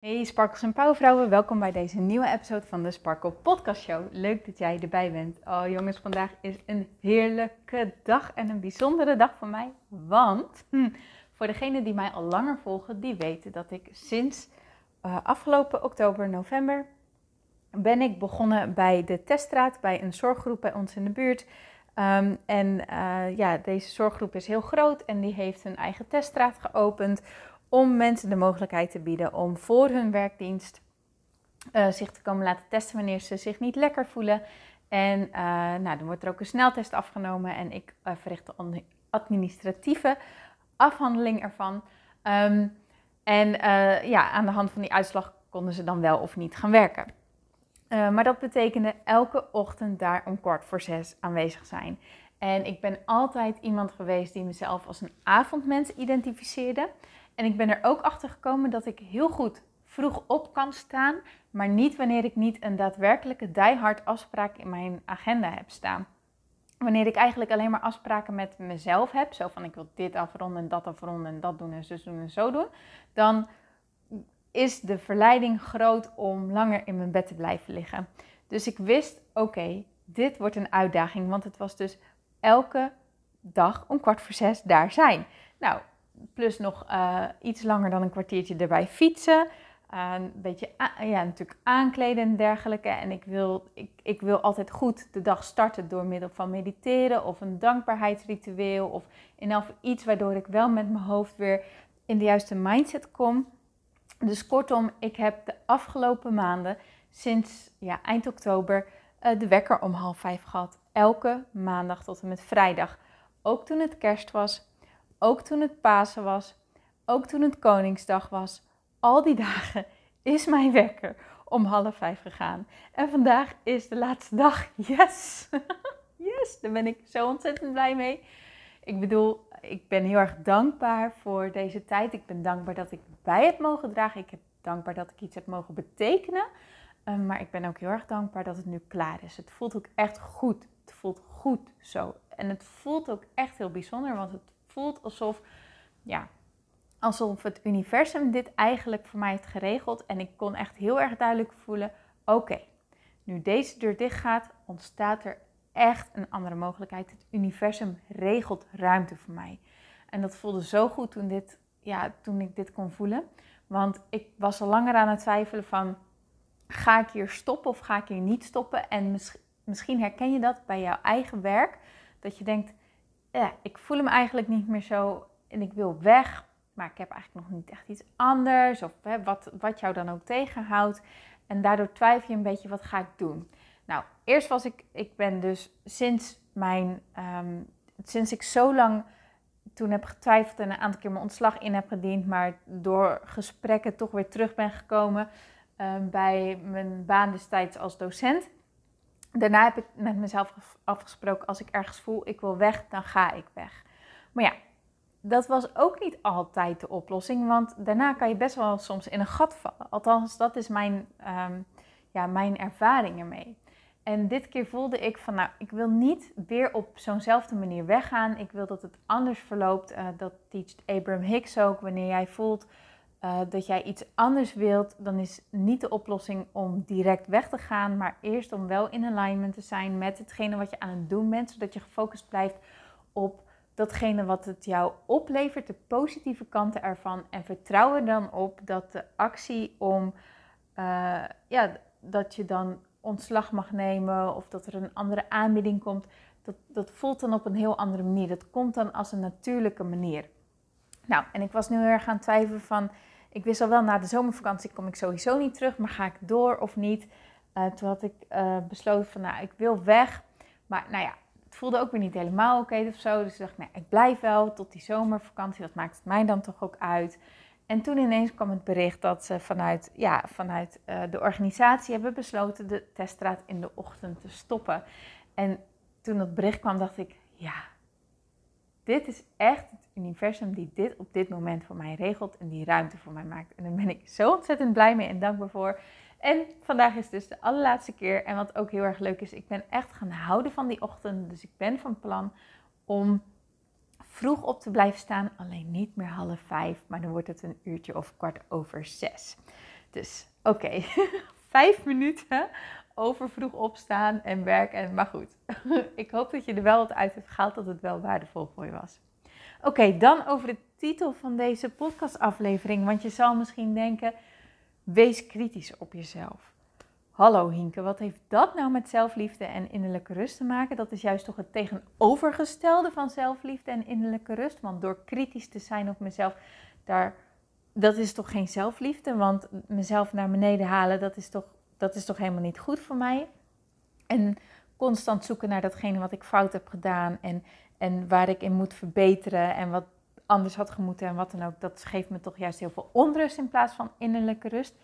Hey Sparkles en Pauwvrouwen, welkom bij deze nieuwe episode van de Sparkle Podcast Show. Leuk dat jij erbij bent. Oh jongens, vandaag is een heerlijke dag en een bijzondere dag voor mij. Want hm, voor degenen die mij al langer volgen, die weten dat ik sinds uh, afgelopen oktober, november, ben ik begonnen bij de teststraat, bij een zorggroep bij ons in de buurt. Um, en uh, ja, deze zorggroep is heel groot en die heeft een eigen teststraat geopend om mensen de mogelijkheid te bieden om voor hun werkdienst uh, zich te komen laten testen wanneer ze zich niet lekker voelen. En uh, nou, dan wordt er ook een sneltest afgenomen en ik uh, verricht de administratieve afhandeling ervan. Um, en ja, aan de hand van die uitslag konden ze dan wel of niet gaan werken. maar dat betekende elke ochtend daar om kwart voor zes aanwezig zijn. En ik ben altijd iemand geweest die mezelf als een avondmens identificeerde. En ik ben er ook achter gekomen dat ik heel goed vroeg op kan staan, maar niet wanneer ik niet een daadwerkelijke diehard afspraak in mijn agenda heb staan. Wanneer ik eigenlijk alleen maar afspraken met mezelf heb, zo van ik wil dit afronden en dat afronden en dat doen en zo doen en zo doen, dan is de verleiding groot om langer in mijn bed te blijven liggen. Dus ik wist, oké, dit wordt een uitdaging, want het was dus elke dag om kwart voor zes daar zijn. Nou, plus nog uh, iets langer dan een kwartiertje erbij fietsen. Uh, een beetje ja, natuurlijk aankleden en dergelijke. En ik wil, ik, ik wil altijd goed de dag starten door middel van mediteren of een dankbaarheidsritueel. Of in elk iets waardoor ik wel met mijn hoofd weer in de juiste mindset kom. Dus kortom, ik heb de afgelopen maanden, sinds ja, eind oktober, uh, de wekker om half vijf gehad. Elke maandag tot en met vrijdag. Ook toen het kerst was, ook toen het Pasen was, ook toen het Koningsdag was. Al die dagen is mijn wekker om half vijf gegaan. En vandaag is de laatste dag. Yes! yes! Daar ben ik zo ontzettend blij mee. Ik bedoel, ik ben heel erg dankbaar voor deze tijd. Ik ben dankbaar dat ik bij heb mogen dragen. Ik ben dankbaar dat ik iets heb mogen betekenen. Um, maar ik ben ook heel erg dankbaar dat het nu klaar is. Het voelt ook echt goed. Het voelt goed zo. En het voelt ook echt heel bijzonder, want het voelt alsof, ja, alsof het universum dit eigenlijk voor mij heeft geregeld. En ik kon echt heel erg duidelijk voelen: oké, nu deze deur dicht gaat, ontstaat er echt een andere mogelijkheid. Het universum regelt ruimte voor mij. En dat voelde zo goed toen, dit, ja, toen ik dit kon voelen. Want ik was al langer aan het twijfelen van, ga ik hier stoppen of ga ik hier niet stoppen? En misschien herken je dat bij jouw eigen werk. Dat je denkt, ja, ik voel hem eigenlijk niet meer zo en ik wil weg. Maar ik heb eigenlijk nog niet echt iets anders. Of hè, wat, wat jou dan ook tegenhoudt. En daardoor twijfel je een beetje, wat ga ik doen? Nou, eerst was ik, ik ben dus sinds mijn, um, sinds ik zo lang toen heb getwijfeld en een aantal keer mijn ontslag in heb gediend, maar door gesprekken toch weer terug ben gekomen um, bij mijn baan destijds als docent. Daarna heb ik met mezelf afgesproken, als ik ergens voel, ik wil weg, dan ga ik weg. Maar ja, dat was ook niet altijd de oplossing, want daarna kan je best wel soms in een gat vallen. Althans, dat is mijn, um, ja, mijn ervaring ermee. En dit keer voelde ik van, nou, ik wil niet weer op zo'nzelfde manier weggaan. Ik wil dat het anders verloopt. Uh, dat teacht Abraham Hicks ook. Wanneer jij voelt uh, dat jij iets anders wilt, dan is niet de oplossing om direct weg te gaan, maar eerst om wel in alignment te zijn met hetgene wat je aan het doen bent, zodat je gefocust blijft op datgene wat het jou oplevert, de positieve kanten ervan. En vertrouw er dan op dat de actie om, uh, ja, dat je dan ontslag mag nemen of dat er een andere aanbieding komt, dat, dat voelt dan op een heel andere manier. Dat komt dan als een natuurlijke manier. Nou, en ik was nu heel erg aan het twijfelen van, ik wist al wel, na de zomervakantie kom ik sowieso niet terug, maar ga ik door of niet? Uh, toen had ik uh, besloten van, nou, ik wil weg. Maar nou ja, het voelde ook weer niet helemaal oké okay of zo. Dus ik dacht, nee, ik blijf wel tot die zomervakantie. Dat maakt het mij dan toch ook uit. En toen ineens kwam het bericht dat ze vanuit, ja, vanuit uh, de organisatie hebben besloten de teststraat in de ochtend te stoppen. En toen dat bericht kwam, dacht ik, ja, dit is echt het universum die dit op dit moment voor mij regelt en die ruimte voor mij maakt. En daar ben ik zo ontzettend blij mee en dankbaar voor. En vandaag is dus de allerlaatste keer. En wat ook heel erg leuk is, ik ben echt gaan houden van die ochtend. Dus ik ben van plan om vroeg op te blijven staan. Alleen niet meer half vijf, maar dan wordt het een uurtje of kwart over zes. Dus, oké. Vijf minuten over vroeg opstaan en werken. Maar goed, ik hoop dat je er wel wat uit hebt gehaald, dat het wel waardevol voor je was. Oké, dan over de titel van deze podcastaflevering. Want je zal misschien denken, wees kritisch op jezelf. Hallo Hinke, wat heeft dat nou met zelfliefde en innerlijke rust te maken? Dat is juist toch het tegenovergestelde van zelfliefde en innerlijke rust. Want door kritisch te zijn op mezelf, daar, dat is toch geen zelfliefde? Want mezelf naar beneden halen, dat is toch, dat is toch helemaal niet goed voor mij? En constant zoeken naar datgene wat ik fout heb gedaan en, en waar ik in moet verbeteren en wat anders had gemoeten en wat dan ook. Dat geeft me toch juist heel veel onrust in plaats van innerlijke rust.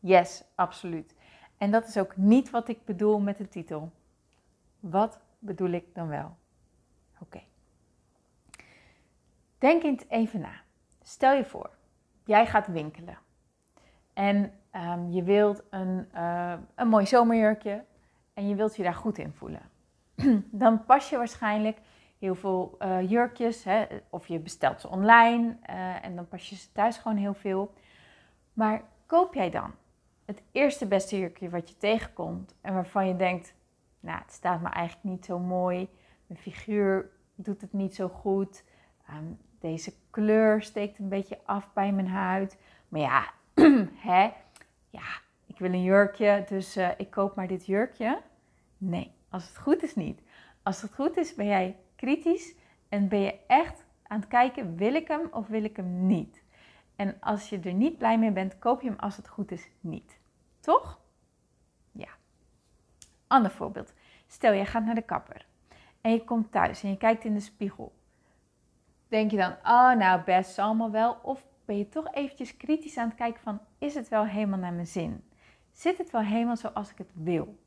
Yes, absoluut. En dat is ook niet wat ik bedoel met de titel. Wat bedoel ik dan wel? Oké. Denk eens even na. Stel je voor, jij gaat winkelen. En um, je wilt een, uh, een mooi zomerjurkje en je wilt je daar goed in voelen. dan pas je waarschijnlijk heel veel uh, jurkjes, hè, of je bestelt ze online uh, en dan pas je ze thuis gewoon heel veel. Maar koop jij dan het eerste beste jurkje wat je tegenkomt en waarvan je denkt, nou, het staat me eigenlijk niet zo mooi, mijn figuur doet het niet zo goed, um, deze kleur steekt een beetje af bij mijn huid. Maar ja, hè, ja, ik wil een jurkje, dus uh, ik koop maar dit jurkje. Nee, als het goed is niet. Als het goed is, ben jij kritisch en ben je echt aan het kijken, wil ik hem of wil ik hem niet? En als je er niet blij mee bent, koop je hem als het goed is niet. Toch? Ja. Ander voorbeeld. Stel, je gaat naar de kapper en je komt thuis en je kijkt in de spiegel. Denk je dan, oh nou best allemaal wel? Of ben je toch eventjes kritisch aan het kijken van, is het wel helemaal naar mijn zin? Zit het wel helemaal zoals ik het wil?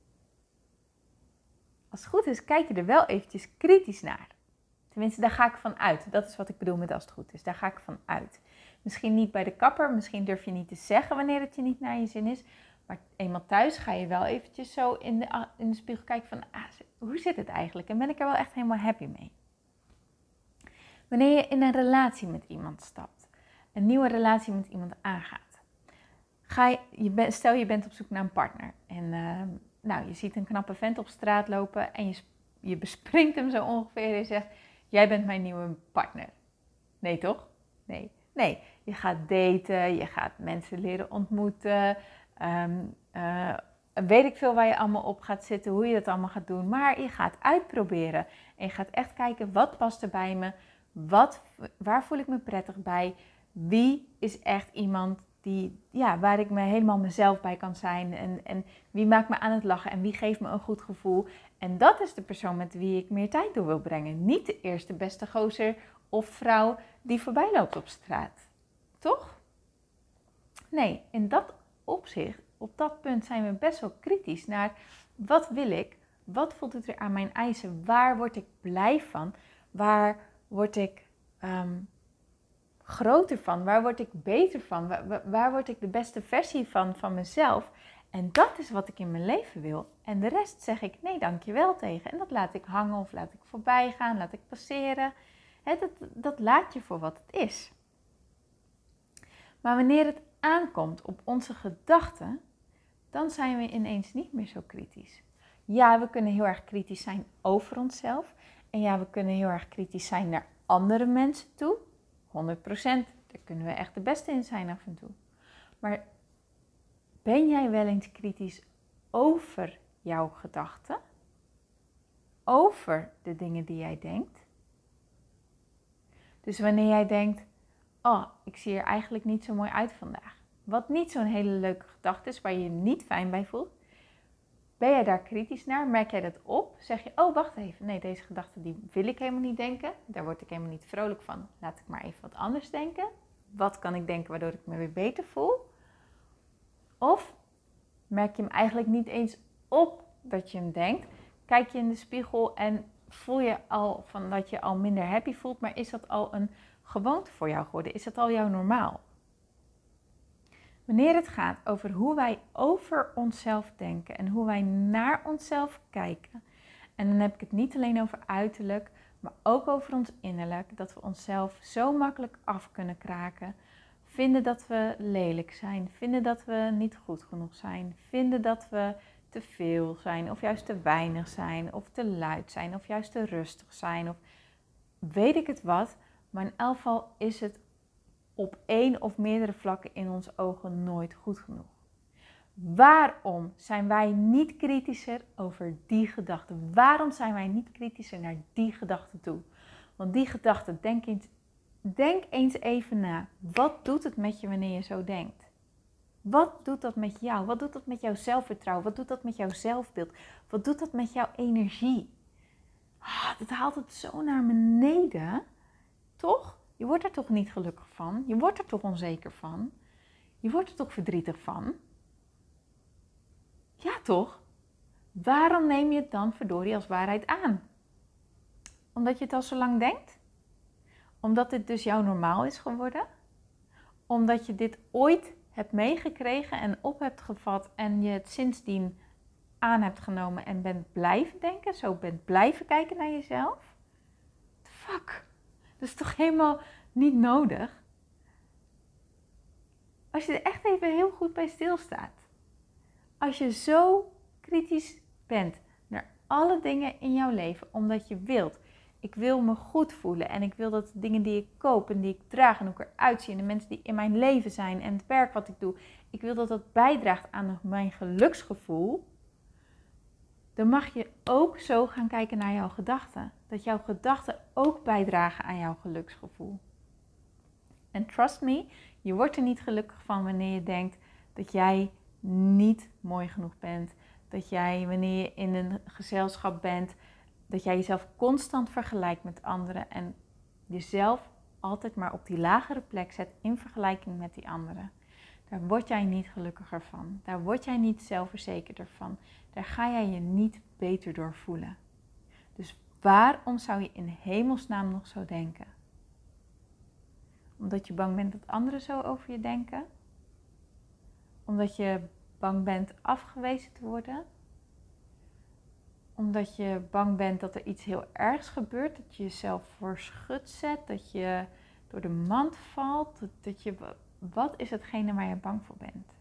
Als het goed is, kijk je er wel eventjes kritisch naar. Tenminste, daar ga ik van uit. Dat is wat ik bedoel met als het goed is. Daar ga ik van uit. Misschien niet bij de kapper, misschien durf je niet te zeggen wanneer het je niet naar je zin is. Maar eenmaal thuis ga je wel eventjes zo in de, in de spiegel kijken van, ah, hoe zit het eigenlijk? En ben ik er wel echt helemaal happy mee? Wanneer je in een relatie met iemand stapt, een nieuwe relatie met iemand aangaat, ga je, je stel je bent op zoek naar een partner en uh, nou, je ziet een knappe vent op straat lopen en je, je bespringt hem zo ongeveer en je zegt, jij bent mijn nieuwe partner. Nee toch? Nee. Nee, je gaat daten, je gaat mensen leren ontmoeten. Um, uh, weet ik veel waar je allemaal op gaat zitten, hoe je dat allemaal gaat doen. Maar je gaat uitproberen. En je gaat echt kijken, wat past er bij me? Wat, waar voel ik me prettig bij? Wie is echt iemand die, ja, waar ik me helemaal mezelf bij kan zijn? En, en wie maakt me aan het lachen? En wie geeft me een goed gevoel? En dat is de persoon met wie ik meer tijd door wil brengen. Niet de eerste beste gozer of vrouw die voorbij loopt op straat. Toch? Nee, in dat opzicht, op dat punt zijn we best wel kritisch naar wat wil ik? Wat voelt het er aan mijn eisen? Waar word ik blij van? Waar word ik um, groter van? Waar word ik beter van? Waar, waar, word ik de beste versie van, van mezelf? En dat is wat ik in mijn leven wil. En de rest zeg ik nee, dankjewel tegen. En dat laat ik hangen of laat ik voorbij gaan, laat ik passeren. dat, dat laat je voor wat het is. Maar wanneer het aankomt op onze gedachten, dan zijn we ineens niet meer zo kritisch. Ja, we kunnen heel erg kritisch zijn over onszelf. En ja, we kunnen heel erg kritisch zijn naar andere mensen toe. 100%. Daar kunnen we echt de beste in zijn af en toe. Maar ben jij wel eens kritisch over jouw gedachten? Over de dingen die jij denkt? Dus wanneer jij denkt, oh, ik zie er eigenlijk niet zo mooi uit vandaag. Wat niet zo'n hele leuke gedachte is, waar je je niet fijn bij voelt. Ben jij daar kritisch naar? Merk jij dat op? Zeg je, oh wacht even, nee, deze gedachte die wil ik helemaal niet denken. Daar word ik helemaal niet vrolijk van. Laat ik maar even wat anders denken. Wat kan ik denken waardoor ik me weer beter voel? Of merk je hem eigenlijk niet eens op dat je hem denkt? Kijk je in de spiegel en voel je al van dat je al minder happy voelt, maar is dat al een gewoonte voor jou geworden? Is dat al jouw normaal? Wanneer het gaat over hoe wij over onszelf denken en hoe wij naar onszelf kijken, en dan heb ik het niet alleen over uiterlijk, maar ook over ons innerlijk, dat we onszelf zo makkelijk af kunnen kraken, Vinden dat we lelijk zijn. Vinden dat we niet goed genoeg zijn. Vinden dat we te veel zijn. Of juist te weinig zijn. Of te luid zijn. Of juist te rustig zijn. Of weet ik het wat. Maar in elk geval is het op één of meerdere vlakken in onze ogen nooit goed genoeg. Waarom zijn wij niet kritischer over die gedachten? Waarom zijn wij niet kritischer naar die gedachten toe? Want die gedachten, denk eens, denk eens even na. Wat doet het met je wanneer je zo denkt? Wat doet dat met jou? Wat doet dat met jouw zelfvertrouwen? Wat doet dat met jouw zelfbeeld? Wat doet dat met jouw energie? Ah, dat haalt het zo naar beneden. Toch? Je wordt er toch niet gelukkig van? Je wordt er toch onzeker van? Je wordt er toch verdrietig van? Ja, toch? Waarom neem je het dan verdorie als waarheid aan? Omdat je het al zo lang denkt? Omdat dit dus jouw normaal is geworden? Omdat je dit ooit hebt meegekregen en op hebt gevat en je het sindsdien aan hebt genomen en bent blijven denken, zo bent blijven kijken naar jezelf? Fuck? Dat is toch helemaal niet nodig? Als je er echt even heel goed bij stilstaat. Als je zo kritisch bent naar alle dingen in jouw leven, omdat je wilt, ik wil me goed voelen en ik wil dat de dingen die ik koop en die ik draag en hoe ik eruit zie en de mensen die in mijn leven zijn en het werk wat ik doe, ik wil dat dat bijdraagt aan mijn geluksgevoel, dan mag je ook zo gaan kijken naar jouw gedachten. Dat jouw gedachten ook bijdragen aan jouw geluksgevoel. En trust me, je wordt er niet gelukkig van wanneer je denkt dat jij niet mooi genoeg bent. Dat jij wanneer je in een gezelschap bent, dat jij jezelf constant vergelijkt met anderen en jezelf altijd maar op die lagere plek zet in vergelijking met die anderen. Daar word jij niet gelukkiger van. Daar word jij niet zelfverzekerder van. Daar ga jij je niet beter door voelen. Dus waarom zou je in hemelsnaam nog zo denken? Omdat je bang bent dat anderen zo over je denken? Omdat je bang bent afgewezen te worden. Omdat je bang bent dat er iets heel ergs gebeurt. Dat je jezelf voor schut zet. Dat je door de mand valt. Dat, je, wat is hetgene waar je bang voor bent?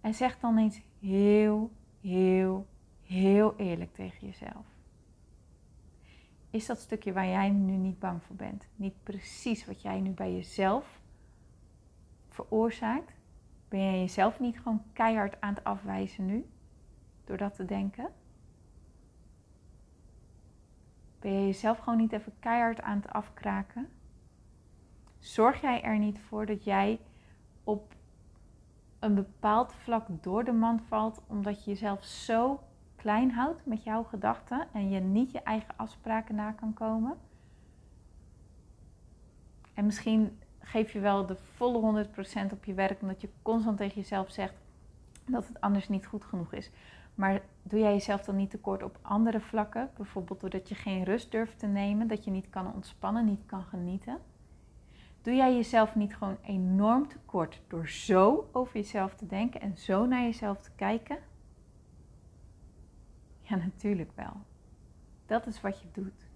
En zeg dan eens heel, heel, heel eerlijk tegen jezelf. Is dat stukje waar jij nu niet bang voor bent, niet precies wat jij nu bij jezelf veroorzaakt? Ben jij jezelf niet gewoon keihard aan het afwijzen nu? Door dat te denken? Ben je jezelf gewoon niet even keihard aan het afkraken? Zorg jij er niet voor dat jij op een bepaald vlak door de mand valt omdat je jezelf zo klein houdt met jouw gedachten en je niet je eigen afspraken na kan komen? En misschien geef je wel de volle 100% op je werk, omdat je constant tegen jezelf zegt dat het anders niet goed genoeg is. Maar doe jij jezelf dan niet tekort op andere vlakken? Bijvoorbeeld doordat je geen rust durft te nemen, dat je niet kan ontspannen, niet kan genieten? Doe jij jezelf niet gewoon enorm tekort door zo over jezelf te denken en zo naar jezelf te kijken? Ja, natuurlijk wel. Dat is wat je doet.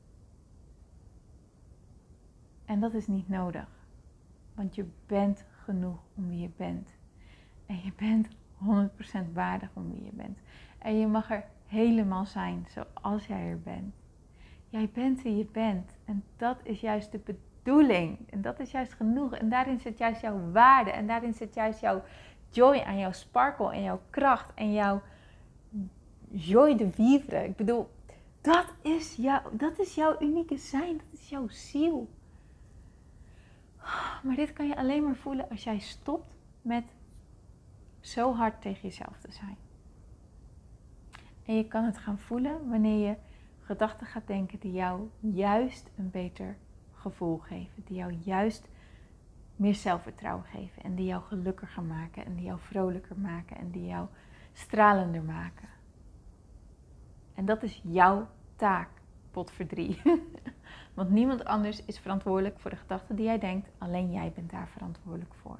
En dat is niet nodig. Want je bent genoeg om wie je bent. En je bent 100% waardig om wie je bent. En je mag er helemaal zijn zoals jij er bent. Jij bent wie je bent. En dat is juist de bedoeling. En dat is juist genoeg. En daarin zit juist jouw waarde. En daarin zit juist jouw joy en jouw sparkle en jouw kracht en jouw joy de vivre. Ik bedoel, dat is, jou, dat is jouw unieke zijn. Dat is jouw ziel. Maar dit kan je alleen maar voelen als jij stopt met zo hard tegen jezelf te zijn. En je kan het gaan voelen wanneer je gedachten gaat denken die jou juist een beter gevoel geven. Die jou juist meer zelfvertrouwen geven. En die jou gelukkiger maken. En die jou vrolijker maken. En die jou stralender maken. En dat is jouw taak, potverdrie. Want niemand anders is verantwoordelijk voor de gedachten die jij denkt. Alleen jij bent daar verantwoordelijk voor.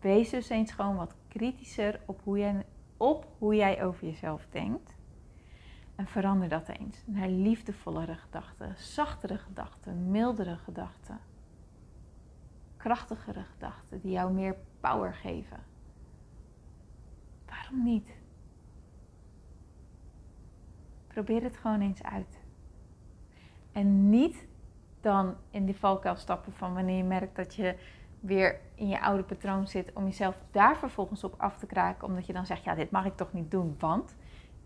Wees dus eens gewoon wat kritischer op hoe op hoe jij over jezelf denkt. En verander dat eens naar liefdevollere gedachten, zachtere gedachten, mildere gedachten. krachtigere gedachten die jou meer power geven. Waarom niet? Probeer het gewoon eens uit. En niet dan in die valkuil stappen van wanneer je merkt dat je weer in je oude patroon zit, om jezelf daar vervolgens op af te kraken, omdat je dan zegt, ja, dit mag ik toch niet doen, want.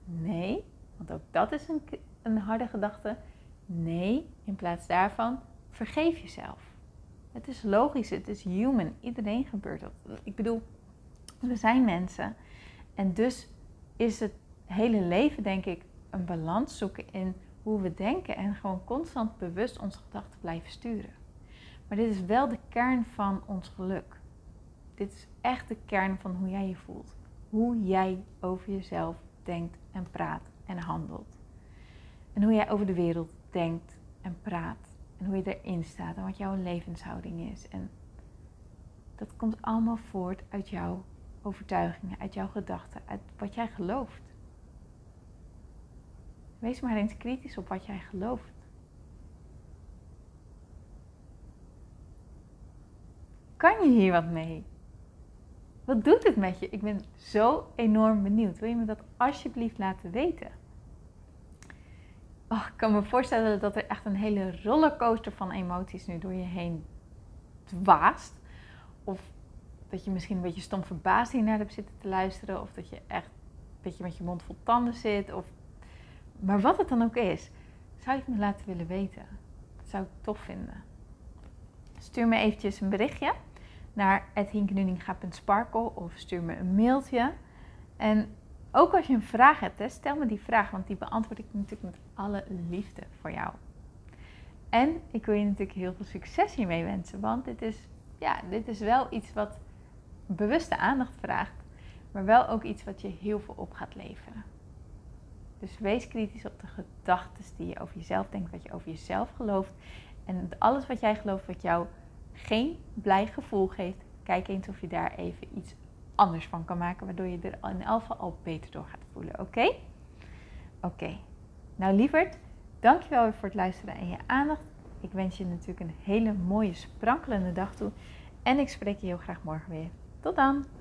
Nee, want ook dat is een, een harde gedachte. Nee, in plaats daarvan, vergeef jezelf. Het is logisch, het is human. Iedereen gebeurt dat. Ik bedoel, we zijn mensen. En dus is het hele leven, denk ik, een balans zoeken in hoe we denken en gewoon constant bewust onze gedachten blijven sturen. Maar dit is wel de kern van ons geluk. Dit is echt de kern van hoe jij je voelt. Hoe jij over jezelf denkt en praat en handelt. En hoe jij over de wereld denkt en praat. En hoe je erin staat en wat jouw levenshouding is. En dat komt allemaal voort uit jouw overtuigingen, uit jouw gedachten, uit wat jij gelooft. Wees maar eens kritisch op wat jij gelooft. Kan je hier wat mee? Wat doet het met je? Ik ben zo enorm benieuwd. Wil je me dat alsjeblieft laten weten? Oh, ik kan me voorstellen dat er echt een hele rollercoaster van emoties nu door je heen dwaast. Of dat je misschien een beetje stom verbaasd naar hebt zitten te luisteren. Of dat je echt een beetje met je mond vol tanden zit. Of... Maar wat het dan ook is, zou je het me laten willen weten. Dat zou ik tof vinden. Stuur me eventjes een berichtje naar @hinkenuninga.sparkle of stuur me een mailtje. En ook als je een vraag hebt, hè, stel me die vraag, want die beantwoord ik natuurlijk met alle liefde voor jou. En ik wil je natuurlijk heel veel succes hiermee wensen, want dit is, ja, dit is wel iets wat bewuste aandacht vraagt, maar wel ook iets wat je heel veel op gaat leveren. Dus wees kritisch op de gedachten die je over jezelf denkt, wat je over jezelf gelooft. En alles wat jij gelooft wat jou geen blij gevoel geeft, kijk eens of je daar even iets anders van kan maken, waardoor je er in geval al beter door gaat voelen. Oké? Oké. Nou, lieverd, dankjewel weer voor het luisteren en je aandacht. Ik wens je natuurlijk een hele mooie, sprankelende dag toe. En ik spreek je heel graag morgen weer. Tot dan!